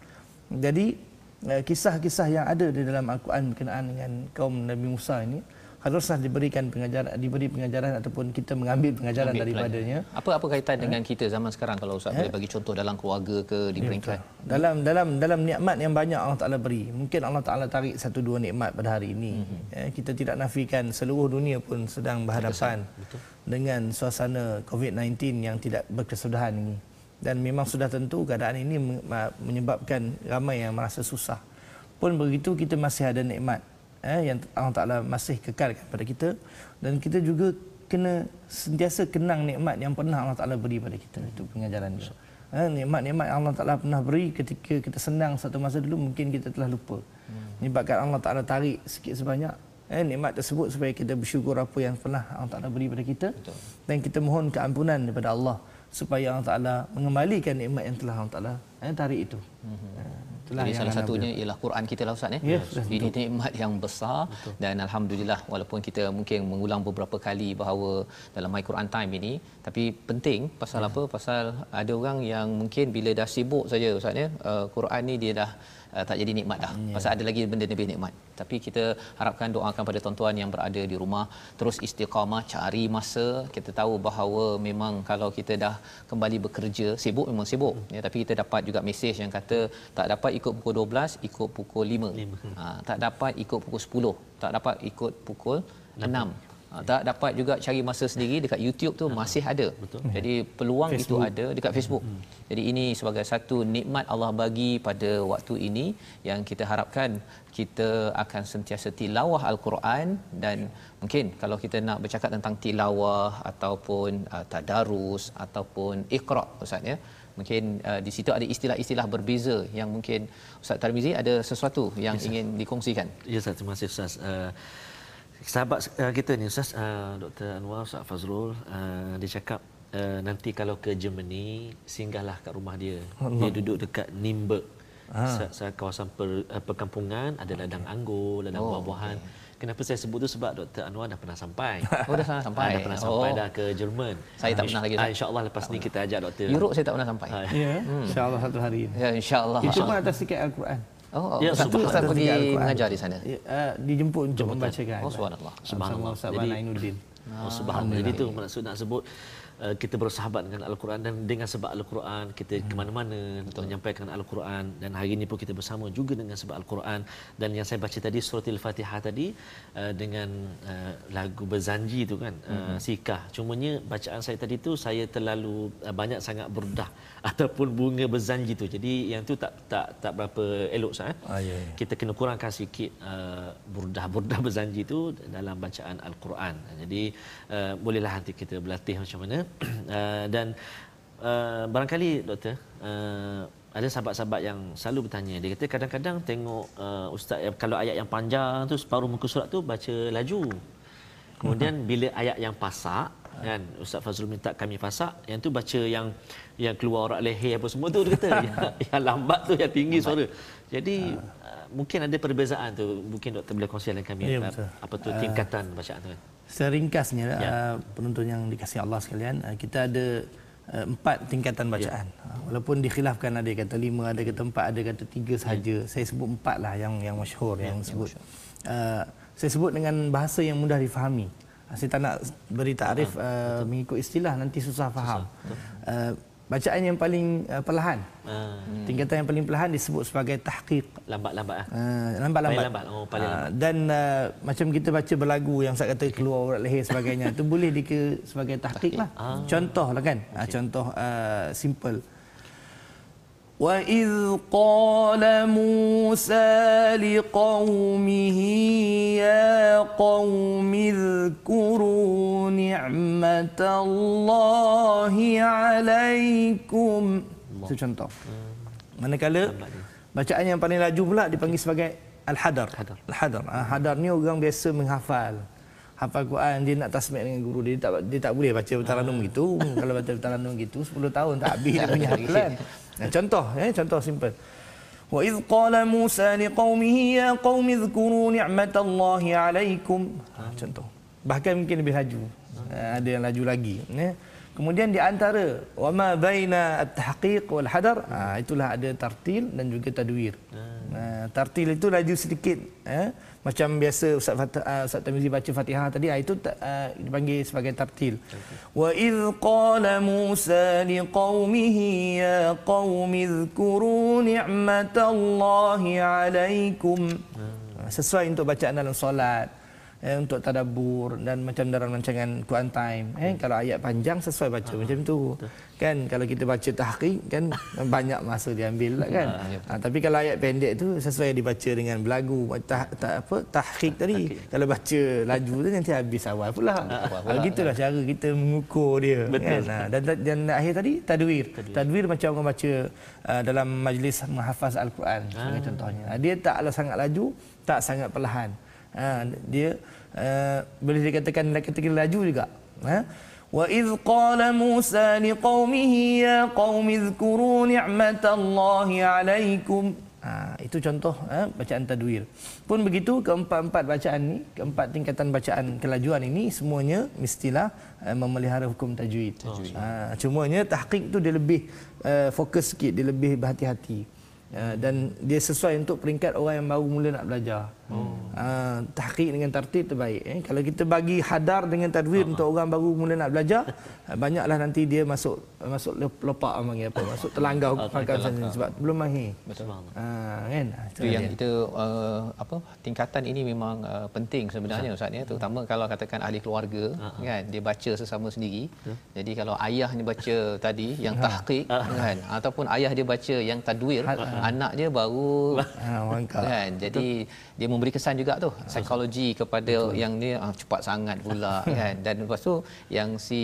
Jadi eh, kisah-kisah yang ada di dalam Al-Quran berkenaan dengan kaum Nabi Musa ini haruslah diberikan pengajaran diberi pengajaran ataupun kita mengambil pengajaran Ambil daripadanya. pelajaran. Apa apa kaitan dengan kita zaman sekarang kalau Ustaz boleh bagi contoh dalam keluarga ke di peringkat dalam dalam dalam nikmat yang banyak Allah Taala beri. Mungkin Allah Taala tarik satu dua nikmat pada hari ini. Eh, kita tidak nafikan seluruh dunia pun sedang berhadapan dengan suasana COVID-19 yang tidak berkesudahan ini. Dan memang sudah tentu keadaan ini menyebabkan ramai yang merasa susah. Pun begitu kita masih ada nikmat eh, yang Allah Taala masih kekalkan pada kita dan kita juga kena sentiasa kenang nikmat yang pernah Allah Taala beri pada kita itu pengajaran dia. Eh, nikmat-nikmat yang Allah Taala pernah beri ketika kita senang satu masa dulu mungkin kita telah lupa. Menyebabkan Allah Taala tarik sikit sebanyak eh, nikmat tersebut supaya kita bersyukur apa yang pernah Allah Taala beri pada kita Betul. dan kita mohon keampunan daripada Allah supaya Allah Taala mengembalikan nikmat yang telah Allah Taala eh, tarik itu. Eh, itulah Jadi salah satunya ialah Quran kita lah Ustaz ya. Ya, sudah Ini nikmat yang besar Betul. dan alhamdulillah walaupun kita mungkin mengulang beberapa kali bahawa dalam My Quran Time ini tapi penting pasal Ya. apa? Pasal ada orang yang mungkin bila dah sibuk saja Ustaz ya, uh, Quran ni dia dah uh, tak jadi nikmat dah. Ya. Pasal ada lagi benda lebih nikmat. Tapi kita harapkan doakan pada tuan-tuan yang berada di rumah terus istiqamah cari masa. Kita tahu bahawa memang kalau kita dah kembali bekerja, sibuk memang sibuk ya tapi kita dapat juga mesej yang kata tak dapat ikut pukul 12, ikut pukul 5. Ha, tak dapat ikut pukul 10, tak dapat ikut pukul 6. Ha, tak dapat juga cari masa sendiri dekat YouTube tu masih ada. Betul. Jadi peluang Facebook. itu ada dekat Facebook. Hmm. Jadi ini sebagai satu nikmat Allah bagi pada waktu ini yang kita harapkan kita akan sentiasa tilawah al-Quran dan mungkin kalau kita nak bercakap tentang tilawah ataupun uh, tadarus ataupun iqra ustaz ya. Mungkin uh, di situ ada istilah-istilah berbeza yang mungkin Ustaz Tarmizi ada sesuatu yang yes, ingin dikongsikan. Ya Ustaz, terima kasih Ustaz. Uh, sahabat uh, kita ni Ustaz, uh, Dr. Anwar, Ustaz Fazrul, uh, dia cakap uh, nanti kalau ke Germany, singgahlah kat rumah dia. Allah. Dia duduk dekat Nimburg. Ha. kawasan per, uh, perkampungan, ada ladang anggur, ladang oh, buah-buahan. Okay. Kenapa saya sebut tu sebab Dr. Anwar dah pernah sampai. Oh dah pernah sampai. Ha, dah pernah oh. sampai dah ke Jerman. Saya tak pernah lagi. Ha, InsyaAllah lepas ni kita ajak doktor. Europe saya tak pernah sampai. Ya, yeah. hmm. insyaAllah satu hari. Ya, insyaAllah. Itu pun atas tiket Al-Quran. Oh, ya, satu Ustaz pergi mengajar di sana. Ya, uh, dijemput untuk membacakan. Oh, subhanallah. Subhanallah. Ustaz Ainuddin. Oh, subhanallah. Jadi itu maksud nak sebut uh, kita bersahabat dengan Al-Quran dan dengan sebab Al-Quran kita hmm. ke mana-mana untuk menyampaikan Al-Quran dan hari ini pun kita bersama juga dengan sebab Al-Quran dan yang saya baca tadi surah Al-Fatihah tadi uh, dengan uh, lagu berzanji tu kan uh, hmm. sikah cumanya bacaan saya tadi tu saya terlalu uh, banyak sangat berdah ataupun bunga berzanji tu. Jadi yang tu tak tak tak berapa elok sah eh? ah, ya, ya. kita kena kurangkan sikit uh, burdah-burdah berzanji tu dalam bacaan Al-Quran. Jadi uh, bolehlah nanti kita berlatih macam mana. Uh, dan uh, barangkali doktor uh, ada sahabat-sahabat yang selalu bertanya. Dia kata kadang-kadang tengok uh, ustaz kalau ayat yang panjang tu separuh muka surat tu baca laju. Kemudian bila ayat yang pasak kan? Ustaz Fazrul minta kami pasak yang tu baca yang yang keluar orak leher apa semua tu dia kata. Yang, yang lambat tu yang tinggi lambat. suara. Jadi uh, mungkin ada perbezaan tu. Mungkin doktor boleh kongsi dengan kami ya, apa, apa tu tingkatan uh, bacaan tu kan? Seringkasnya ya. uh, penonton yang dikasihi Allah sekalian uh, kita ada uh, empat tingkatan bacaan. Ya. uh, walaupun dikhilafkan ada kata lima ada kata empat ada kata tiga sahaja. Ya. saya sebut empat lah yang yang masyhur ya, yang sebut uh, saya sebut dengan bahasa yang mudah difahami saya tak nak beri takrif uh, mengikut istilah nanti susah faham susah bacaan yang paling uh, perlahan. Hmm. Tingkatan yang paling perlahan disebut sebagai tahqiq. Lambat-lambat ah. Uh, lambat-lambat. lambat. Oh, paling uh, lambat. Dan uh, macam kita baca berlagu yang saya kata keluar urat leher sebagainya itu boleh dike sebagai tahqiq lah. Ah. Contoh lah kan. Okay. Uh, contoh uh, simple. وإذ قال موسى لقومه يا قوم اذكروا نعمة الله عليكم Itu contoh. Manakala bacaan yang paling laju pula dipanggil sebagai Al-Hadar. Al-Hadar. Al-Hadar ni orang biasa menghafal. Hafal Quran dia nak tasmik dengan guru dia, dia tak dia tak boleh baca taranum gitu. Kalau baca taranum gitu 10 tahun tak habis dia punya hafalan. Nah, contoh ya, contoh simple. Wa idh qala Musa liqaumihi ya qaumi dhkuru ni'matallahi 'alaikum. Ha, contoh. Bahkan mungkin lebih laju. Ha, ada yang laju lagi, ya. Kemudian di antara wa ma baina at-tahqiq wal hadar, ha, itulah ada tartil dan juga tadwir. Uh, tartil itu laju sedikit eh? Macam biasa Ustaz Fatah, uh, Ustaz Tamizi baca Fatihah tadi uh, itu uh, dipanggil sebagai tartil. Wa id qala Musa liqaumihi ya qaumi dhkuru ni'matallahi alaikum. Uh, sesuai untuk bacaan dalam solat eh, untuk tadabbur dan macam dalam rancangan Quran Time. Eh hmm. kalau ayat panjang sesuai baca ha, macam tu. betul. kan kalau kita baca tahqiq kan banyak masa diambil lah kan. Ha, ya, ha, tapi kalau ayat pendek tu sesuai dibaca dengan belagu tah, tah, apa tahqiq tadi. Tahqiq. kalau baca laju tu nanti habis awal pula. Ha, gitulah cara kita mengukur dia betul. kan ha, dan, dan, dan akhir tadi tadwir. Tadwir, tadwir macam orang baca uh, dalam majlis menghafaz al-Quran ha. contohnya. Dia taklah sangat laju tak sangat perlahan ha, dia uh, boleh dikatakan dalam kategori laju juga. Ha? Wa iz qala musa liqaumihi ya qaumi dhkuru ni'matallahi 'alaikum ha, itu contoh ha, bacaan tadwir. Pun begitu keempat-empat bacaan ni keempat tingkatan bacaan kelajuan ini semuanya mestilah uh, memelihara hukum tajwid. Ha, cumanya tahqiq tu dia lebih uh, fokus sikit dia lebih berhati-hati. Uh, dan dia sesuai untuk peringkat orang yang baru mula nak belajar Oh. Uh, tahqiq dengan tertib terbaik. Eh. Kalau kita bagi hadar dengan tadwir uh-huh. untuk orang baru mula nak belajar, uh, banyaklah nanti dia masuk masuk lopak panggil apa, masuk terlanggar makan sana sebab belum mahir. Betul. Uh, kan? Itu yang kita uh, apa tingkatan ini memang uh, penting sebenarnya Ustaz ya, terutama kalau katakan ahli keluarga uh-huh. kan, dia baca sesama sendiri. Uh-huh. Jadi kalau ayah ni baca tadi yang tahqiq uh-huh. kan ataupun ayah dia baca yang tadwir, uh-huh. anak dia baru uh, kan. Jadi Betul. Dia memberi kesan juga tu. Psikologi kepada Betul. yang ni ah, cepat sangat pula kan. Dan lepas tu yang si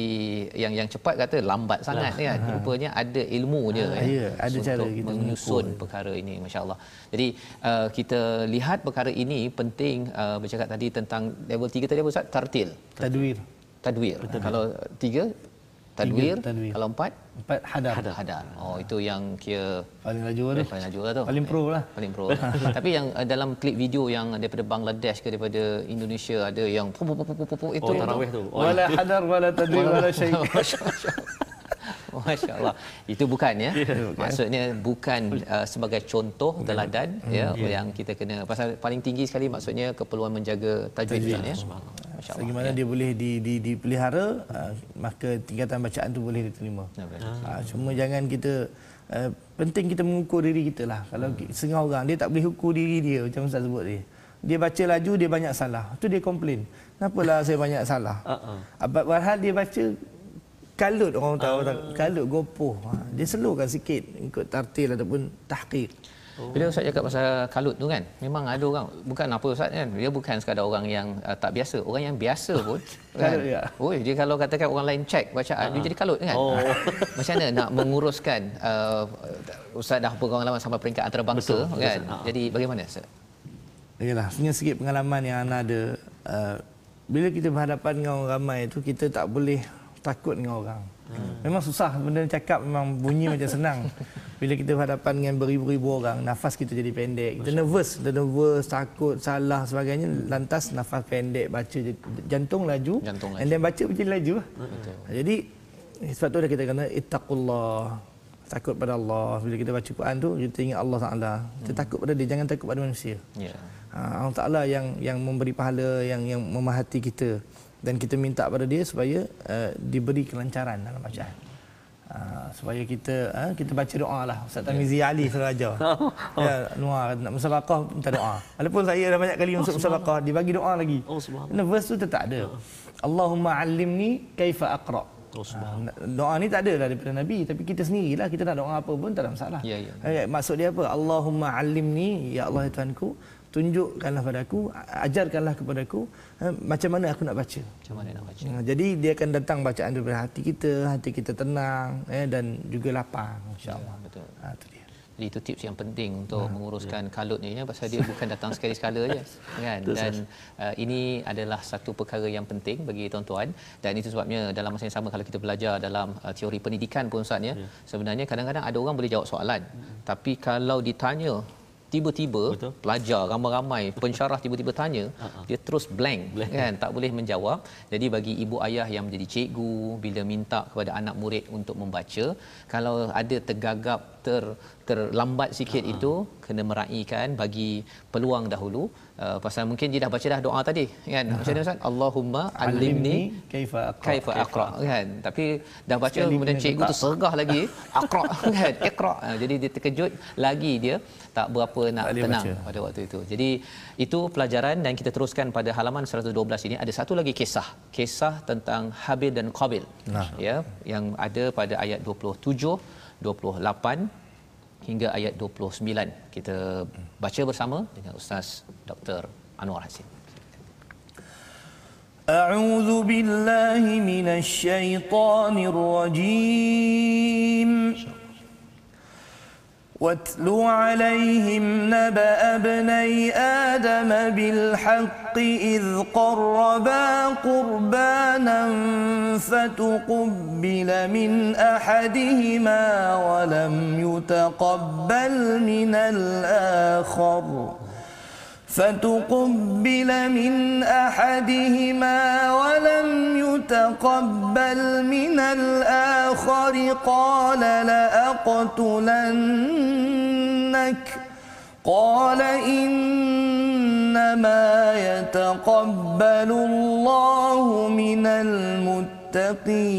yang yang cepat kata lambat sangat lah. kan. Rupanya ada ilmu dia ha, ya, ada untuk cara kita menyusun mengukur. perkara ini masya-Allah. Jadi uh, kita lihat perkara ini penting uh, bercakap tadi tentang level 3 tadi apa Ustaz? Tartil. Tadwir. Tadwir. Betul. kalau 3 tadwir, tadwir. kalau empat empat hadar. hadar. Hadar. Oh itu yang kira paling laju tu? Paling laju lah tu. Paling pro lah. Paling pro. Tapi yang uh, dalam klip video yang daripada Bangladesh ke daripada Indonesia ada yang pu, pu, pu, pu, pu, pu, itu oh, tarawih tu. Oh, wala hadar wala tadwir wala syai Masya Allah. Itu bukan ya. Yeah, bukan. Maksudnya bukan uh, sebagai contoh teladan mm, ya yeah. yang kita kena pasal paling tinggi sekali maksudnya keperluan menjaga tajwid ya. Masya-Allah. Bagaimana ya. dia boleh di di dipelihara uh, maka tingkatan bacaan tu boleh diterima. Ya, uh, cuma jangan kita uh, penting kita mengukur diri kita lah. Kalau hmm. setengah orang dia tak boleh ukur diri dia macam Ustaz sebut dia. Dia baca laju dia banyak salah. Tu dia komplain. Kenapalah saya banyak salah? Uh-uh. Abad dia baca kalut orang tahu uh. kalut gopoh. Ha, dia slowkan sikit ikut tartil ataupun tahqiq. Oh. Bila Ustaz cakap pasal kalut tu kan, memang ada orang bukan apa Ustaz kan, dia bukan sekadar orang yang uh, tak biasa, orang yang biasa pun kan. ya. Oh, dia kalau katakan orang lain check bacaan uh-huh. dia jadi kalut kan. Oh. Macam mana nak menguruskan uh, Ustaz dah pengalaman sampai peringkat antarabangsa betul, kan. Betul. Jadi bagaimana Ustaz? Yalah, punya sikit pengalaman yang ana ada uh, bila kita berhadapan dengan orang ramai itu kita tak boleh takut dengan orang. Hmm. Memang susah benda cakap memang bunyi macam senang. Bila kita berhadapan dengan beribu-ribu orang, nafas kita jadi pendek. Kita nervous, kita nervous, takut, salah sebagainya. Lantas nafas pendek, baca jantung laju. Jantung laju. And then baca jadi laju. Betul. Jadi sebab tu dah kita kena ittaqullah. Takut pada Allah. Bila kita baca Quran tu, kita ingat Allah Taala. Kita hmm. takut pada dia, jangan takut pada manusia. Yeah. Ha, Allah Taala yang yang memberi pahala, yang yang memahati kita dan kita minta pada dia supaya uh, diberi kelancaran dalam bacaan. Uh, supaya kita uh, kita baca doa lah Ustaz Tamizi yeah. Ali Seraja oh, oh. ya Nuar nak musabaqah minta doa walaupun saya dah banyak kali masuk oh, musabaqah dibagi doa lagi oh subhanallah verse tu tetap ada oh. Allahumma allimni kaifa aqra Oh, doa ni tak ada lah daripada Nabi tapi kita sendirilah kita nak doa apa pun tak ada masalah. Ya, ya. Eh, maksud dia apa? Allahumma allimni ya Allah ya Tuhanku tunjukkanlah padaku ajarkanlah kepadaku eh, macam mana aku nak baca. Macam mana nak baca. Hmm, jadi dia akan datang bacaan daripada hati kita hati kita tenang eh, dan juga lapang. Insyaallah ya, betul. Ha, itu dia. Jadi itu tips yang penting untuk ha, menguruskan ya. kalut ni ya pasal dia bukan datang sekali sekala je kan? Dan uh, ini adalah satu perkara yang penting bagi tuan-tuan. Dan itu sebabnya dalam masa yang sama kalau kita belajar dalam uh, teori pendidikan pun Ustaz ya, ya. sebenarnya kadang-kadang ada orang boleh jawab soalan. Hmm. tapi kalau ditanya tiba-tiba Betul. pelajar ramai-ramai pensyarah tiba-tiba tanya uh-huh. dia terus blank, blank kan tak boleh menjawab jadi bagi ibu ayah yang menjadi cikgu bila minta kepada anak murid untuk membaca kalau ada tergagap ter terlambat sikit uh-huh. itu kena meraihkan bagi peluang dahulu uh, pasal mungkin dia dah baca dah doa tadi kan? Uh-huh. macam mana ustaz? Allahumma alimni kaifa aqra kaifa aqra kan? Tapi dah baca Sekali kemudian cikgu tu sergah lagi aqra kan? Iqra. Uh, jadi dia terkejut lagi dia tak berapa nak tak tenang baca. pada waktu itu. Jadi itu pelajaran dan kita teruskan pada halaman 112 ini. Ada satu lagi kisah kisah tentang Habil dan Qabil. Nah. ya yang ada pada ayat 27 28 hingga ayat 29 kita baca bersama dengan ustaz Dr Anwar Hasim أعوذ بالله من الشيطان الرجيم واتل عليهم نبأ ابني آدم بالحق إذ قربا قربانا فتقبل من أحدهما ولم يتقبل من الآخر. فتقبل من أحدهما ولم يتقبل من الآخر قال لأقتلنك قال إنما يتقبل الله من المتقين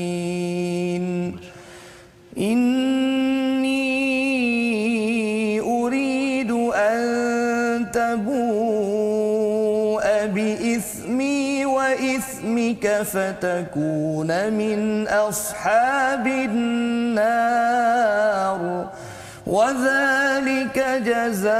وإثمك فتكون من أصحاب النار. وذلك جزاء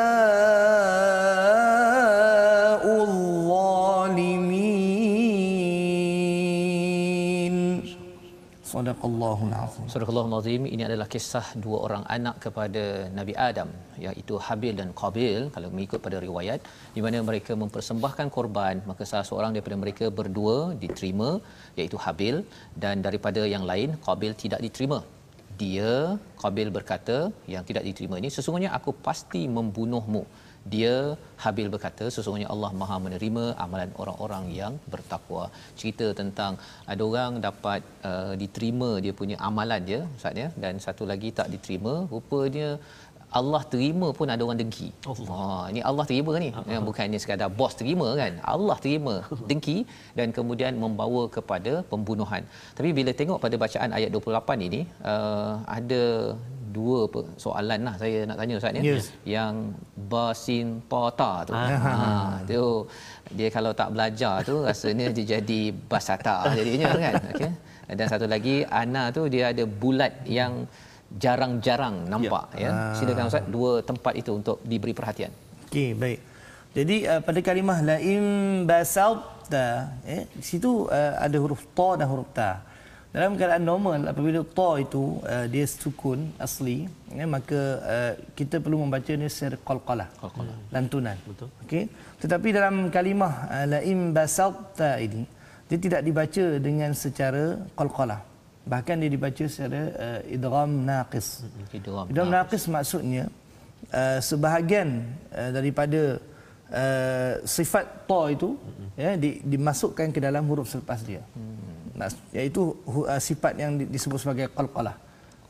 Sadaqallahu alazim. Sadaqallahu alazim. Ini adalah kisah dua orang anak kepada Nabi Adam iaitu Habil dan Qabil kalau mengikut pada riwayat di mana mereka mempersembahkan korban maka salah seorang daripada mereka berdua diterima iaitu Habil dan daripada yang lain Qabil tidak diterima. Dia Qabil berkata yang tidak diterima ini sesungguhnya aku pasti membunuhmu dia Habil berkata sesungguhnya Allah Maha menerima amalan orang-orang yang bertakwa cerita tentang ada orang dapat uh, diterima dia punya amalan dia ustaz ya dan satu lagi tak diterima rupanya Allah terima pun ada orang dengki. Allah. Ha, ini Allah terima ni. Uh-huh. Bukannya sekadar bos terima kan. Allah terima dengki dan kemudian membawa kepada pembunuhan. Tapi bila tengok pada bacaan ayat 28 ini uh, ada dua soalan lah saya nak tanya Ustaz ya. Yes. Yang basin pata tu. Ha, tu dia kalau tak belajar tu rasanya dia jadi basata jadinya kan. Okey. Dan satu lagi ana tu dia ada bulat yang jarang-jarang nampak ya. ya. Silakan Ustaz dua tempat itu untuk diberi perhatian. Okey, baik. Jadi uh, pada kalimah la in basalta eh di situ uh, ada huruf ta dan huruf ta. Dalam keadaan normal apabila ta itu uh, dia sukun asli ya, maka uh, kita perlu membaca ni secara qalqalah. Qalqalah. Lantunan. Betul. Okey. Tetapi dalam kalimah uh, la in basalta ini dia tidak dibaca dengan secara qalqalah bahkan dia dibaca secara uh, idgham naqis idgham, idgham naqis maksudnya uh, sebahagian uh, daripada uh, sifat ta itu hmm. ya di, dimasukkan ke dalam huruf selepas dia hmm. Iaitu uh, sifat yang disebut sebagai qalqalah.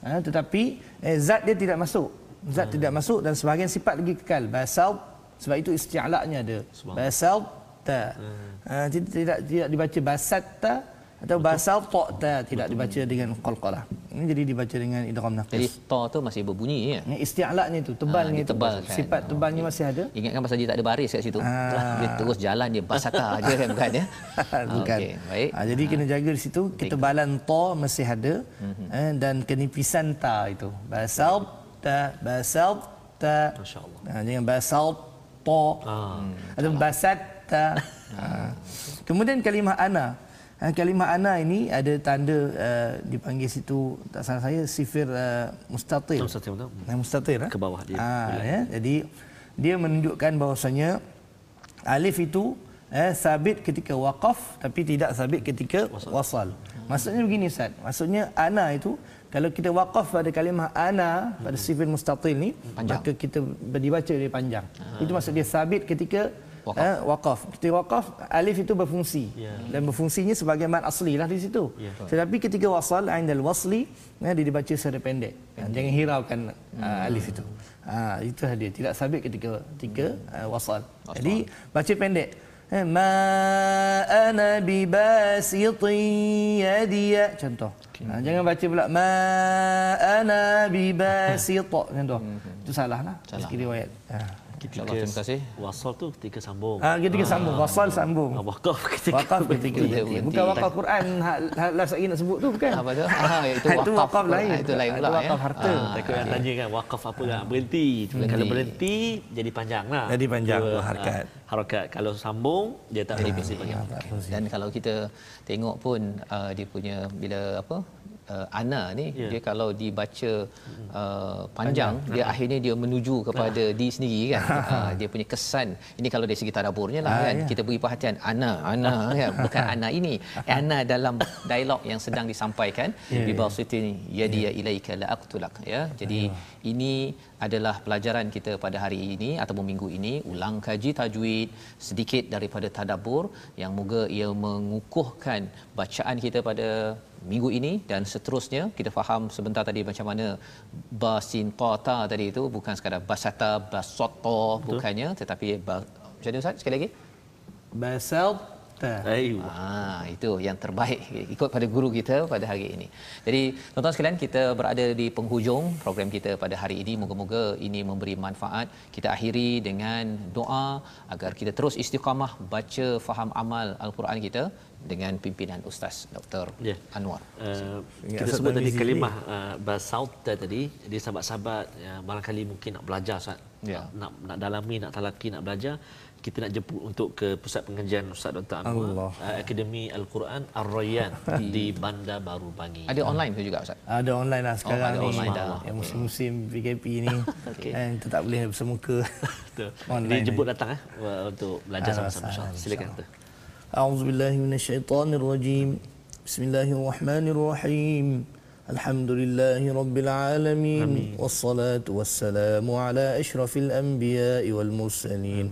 Uh, tetapi eh, zat dia tidak masuk. Zat hmm. tidak masuk dan sebahagian sifat lagi kekal. Basal sebab itu isti'la'nya ada basal ta. Hmm. uh, tidak tidak dibaca basat ta atau bahasa ta ta tidak dibaca dengan qalqalah. Ini jadi dibaca dengan idgham naqis. Jadi ta tu masih berbunyi ya. Ini isti'la'nya itu tebalnya ha, itu. Tebal, kan? Sifat tebalnya masih ada. Ingatkan pasal dia tak ada baris kat situ. Ha. Dia terus jalan dia basata aja kan bukan ya. bukan. Okay, baik. Ha, jadi kena jaga di situ ketebalan ta masih ada mm-hmm. eh, dan kenipisan ta itu. Bahasa ta bahasa ta. Masya-Allah. Ha, jangan bahasa ta. Ha. Atau basat ta. Ha. Kemudian kalimah ana Ha, kalimah ana ini ada tanda uh, dipanggil situ tak salah saya sifir uh, mustatil. Mustatil, betul. Nah, mustatil Ke bawah dia. Ha, ya. Jadi dia menunjukkan bahawasanya alif itu eh, sabit ketika waqaf tapi tidak sabit ketika wasal. wasal. Maksudnya begini Ustaz. Maksudnya ana itu kalau kita waqaf pada kalimah ana pada sifir mustatil ni Panjang. maka kita dibaca dia panjang. Itu maksud dia sabit ketika Waqaf. Eh, waqaf. Ketika waqaf alif itu berfungsi Ya. dan berfungsinya sebagai mad asli lah di situ. Ya. Tetapi ketika wasal indal wasli eh, dia dibaca secara pendek. Jangan hiraukan uh, alif itu. Ha, itu dia tidak sabit ketika ketika uh, wasal. Jadi baca pendek. Eh, Ma ana bibasitin yadiya contoh. Ha, jangan baca pula ma ana bibasit contoh. Itu salah lah. Salah. Segi riwayat. Ha. InsyaAllah terima kasih. Wasal tu ketika sambung. Ha, ketika sambung wasal sambung. Ah, Wakaf ketika Wakaf ketika Berhenti, berhenti. berhenti. Bukan wakaf Quran hak hak last lagi nak sebut tu bukan. Apa tu? Ah, itu Itu wakaf. wakaf lain. Itu lain pula Itu wakaf ya. harta. Ah, Takut yang tanya kan wakaf apa kan berhenti. Berhenti. Kalau berhenti jadi panjang lah. Jadi panjang, Dua, dua harakat. ah, harakat. Kalau sambung dia tak jadi berhenti panjang. Dan kalau kita tengok pun uh, dia punya bila apa uh, ana ni Ya. dia kalau dibaca uh, panjang, dia akhirnya dia menuju kepada di sendiri kan. Uh, dia punya kesan. Ini kalau dari segi tadaburnya lah Ah, kan. ya. kita beri perhatian ana ana kan. Bukan ana ini. Ana dalam dialog yang sedang disampaikan. Di bawah situ yadi ya. ilaika la aqtulak. Ya jadi ini adalah pelajaran kita pada hari ini ataupun minggu ini. Ulang kaji tajwid sedikit daripada tadabbur yang moga ia mengukuhkan bacaan kita pada minggu ini dan seterusnya. Kita faham sebentar tadi macam mana basin ta ta tadi itu bukan sekadar basata basoto bukannya tetapi ba, macam mana Ustaz? Sekali lagi. Basal ta. Ayu. Ah, itu yang terbaik ikut pada guru kita pada hari ini. Jadi tuan-tuan sekalian kita berada di penghujung program kita pada hari ini. Moga-moga ini memberi manfaat. Kita akhiri dengan doa agar kita terus istiqamah baca faham amal al-Quran kita dengan pimpinan Ustaz Dr. Ya. Anwar. Uh, kita sebut tadi kalimah uh, basauta tadi jadi sahabat-sahabat ya, barangkali mungkin nak belajar Ustaz Ya. nak nak dalami nak talaki nak belajar kita nak jemput untuk ke pusat pengajian Ustaz Dr. Anwar Allah. uh, Akademi Al-Quran Ar-Rayyan di Bandar Baru Bangi. Ada online tu juga Ustaz. Ada online lah sekarang ada ni. online dah. Yang musim-musim PKP ni. Okey. kan, kita tak boleh bersemuka. Betul. Online Dia jemput ni. datang eh uh, untuk belajar Ahlan sama-sama wa insya-Allah. sahlan, Silakan insya-Allah. tu. أعوذ بالله من الشيطان الرجيم بسم الله الرحمن الرحيم الحمد لله رب العالمين والصلاة والسلام على أشرف الأنبياء والمرسلين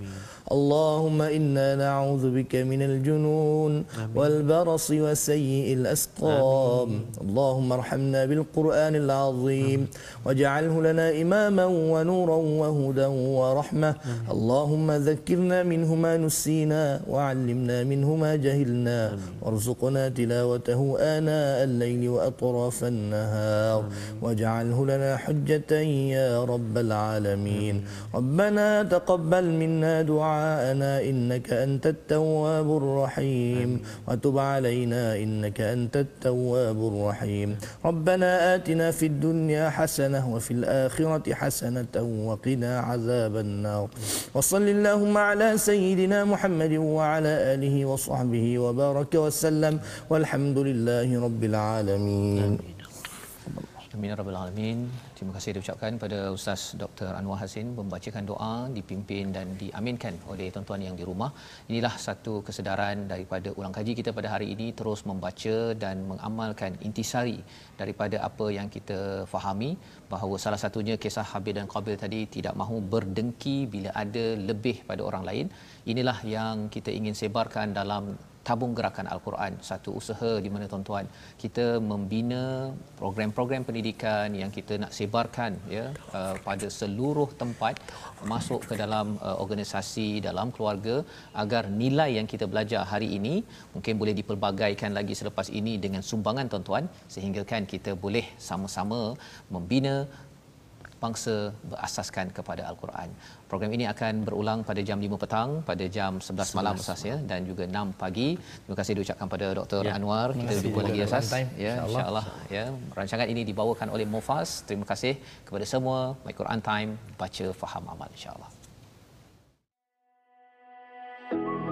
اللهم إنا نعوذ بك من الجنون والبرص وسيء الأسقام. اللهم ارحمنا بالقرآن العظيم. واجعله لنا إماما ونورا وهدى ورحمة. اللهم ذكرنا منه ما نسينا وعلمنا منه ما جهلنا. وارزقنا تلاوته آناء الليل وأطراف النهار. واجعله لنا حجة يا رب العالمين. ربنا تقبل منا دعاءنا إنك أنت التواب الرحيم. وتب علينا إنك أنت التواب الرحيم. ربنا آتنا في الدنيا حسنة وفي الآخرة حسنة وقنا عذاب النار. وصل اللهم على سيدنا محمد وعلى آله وصحبه وبارك وسلم. والحمد لله رب العالمين. Amin ya rabbal alamin. Terima kasih diucapkan pada Ustaz Dr. Anwar Hasin membacakan doa dipimpin dan diaminkan oleh tuan-tuan yang di rumah. Inilah satu kesedaran daripada ulang kaji kita pada hari ini terus membaca dan mengamalkan intisari daripada apa yang kita fahami bahawa salah satunya kisah Habil dan Qabil tadi tidak mahu berdengki bila ada lebih pada orang lain. Inilah yang kita ingin sebarkan dalam tabung gerakan al-Quran. Satu usaha di mana tuan-tuan kita membina program-program pendidikan yang kita nak sebarkan ya uh, pada seluruh tempat masuk ke dalam uh, organisasi dalam keluarga agar nilai yang kita belajar hari ini mungkin boleh dipelbagaikan lagi selepas ini dengan sumbangan tuan-tuan sehingga kan kita boleh sama-sama membina bangsa berasaskan kepada al-Quran. Program ini akan berulang pada jam 5 petang, pada jam 11, 11 malam Ustaz ya dan juga 6 pagi. Terima kasih diucapkan pada Dr. Ya. Anwar. Kita kasih. jumpa lagi Ustaz. Ya, insya-Allah. Insya Allah. Ya, rancangan ini dibawakan oleh Mufas. Terima kasih kepada semua My Quran Time, baca faham amal insya-Allah. thank you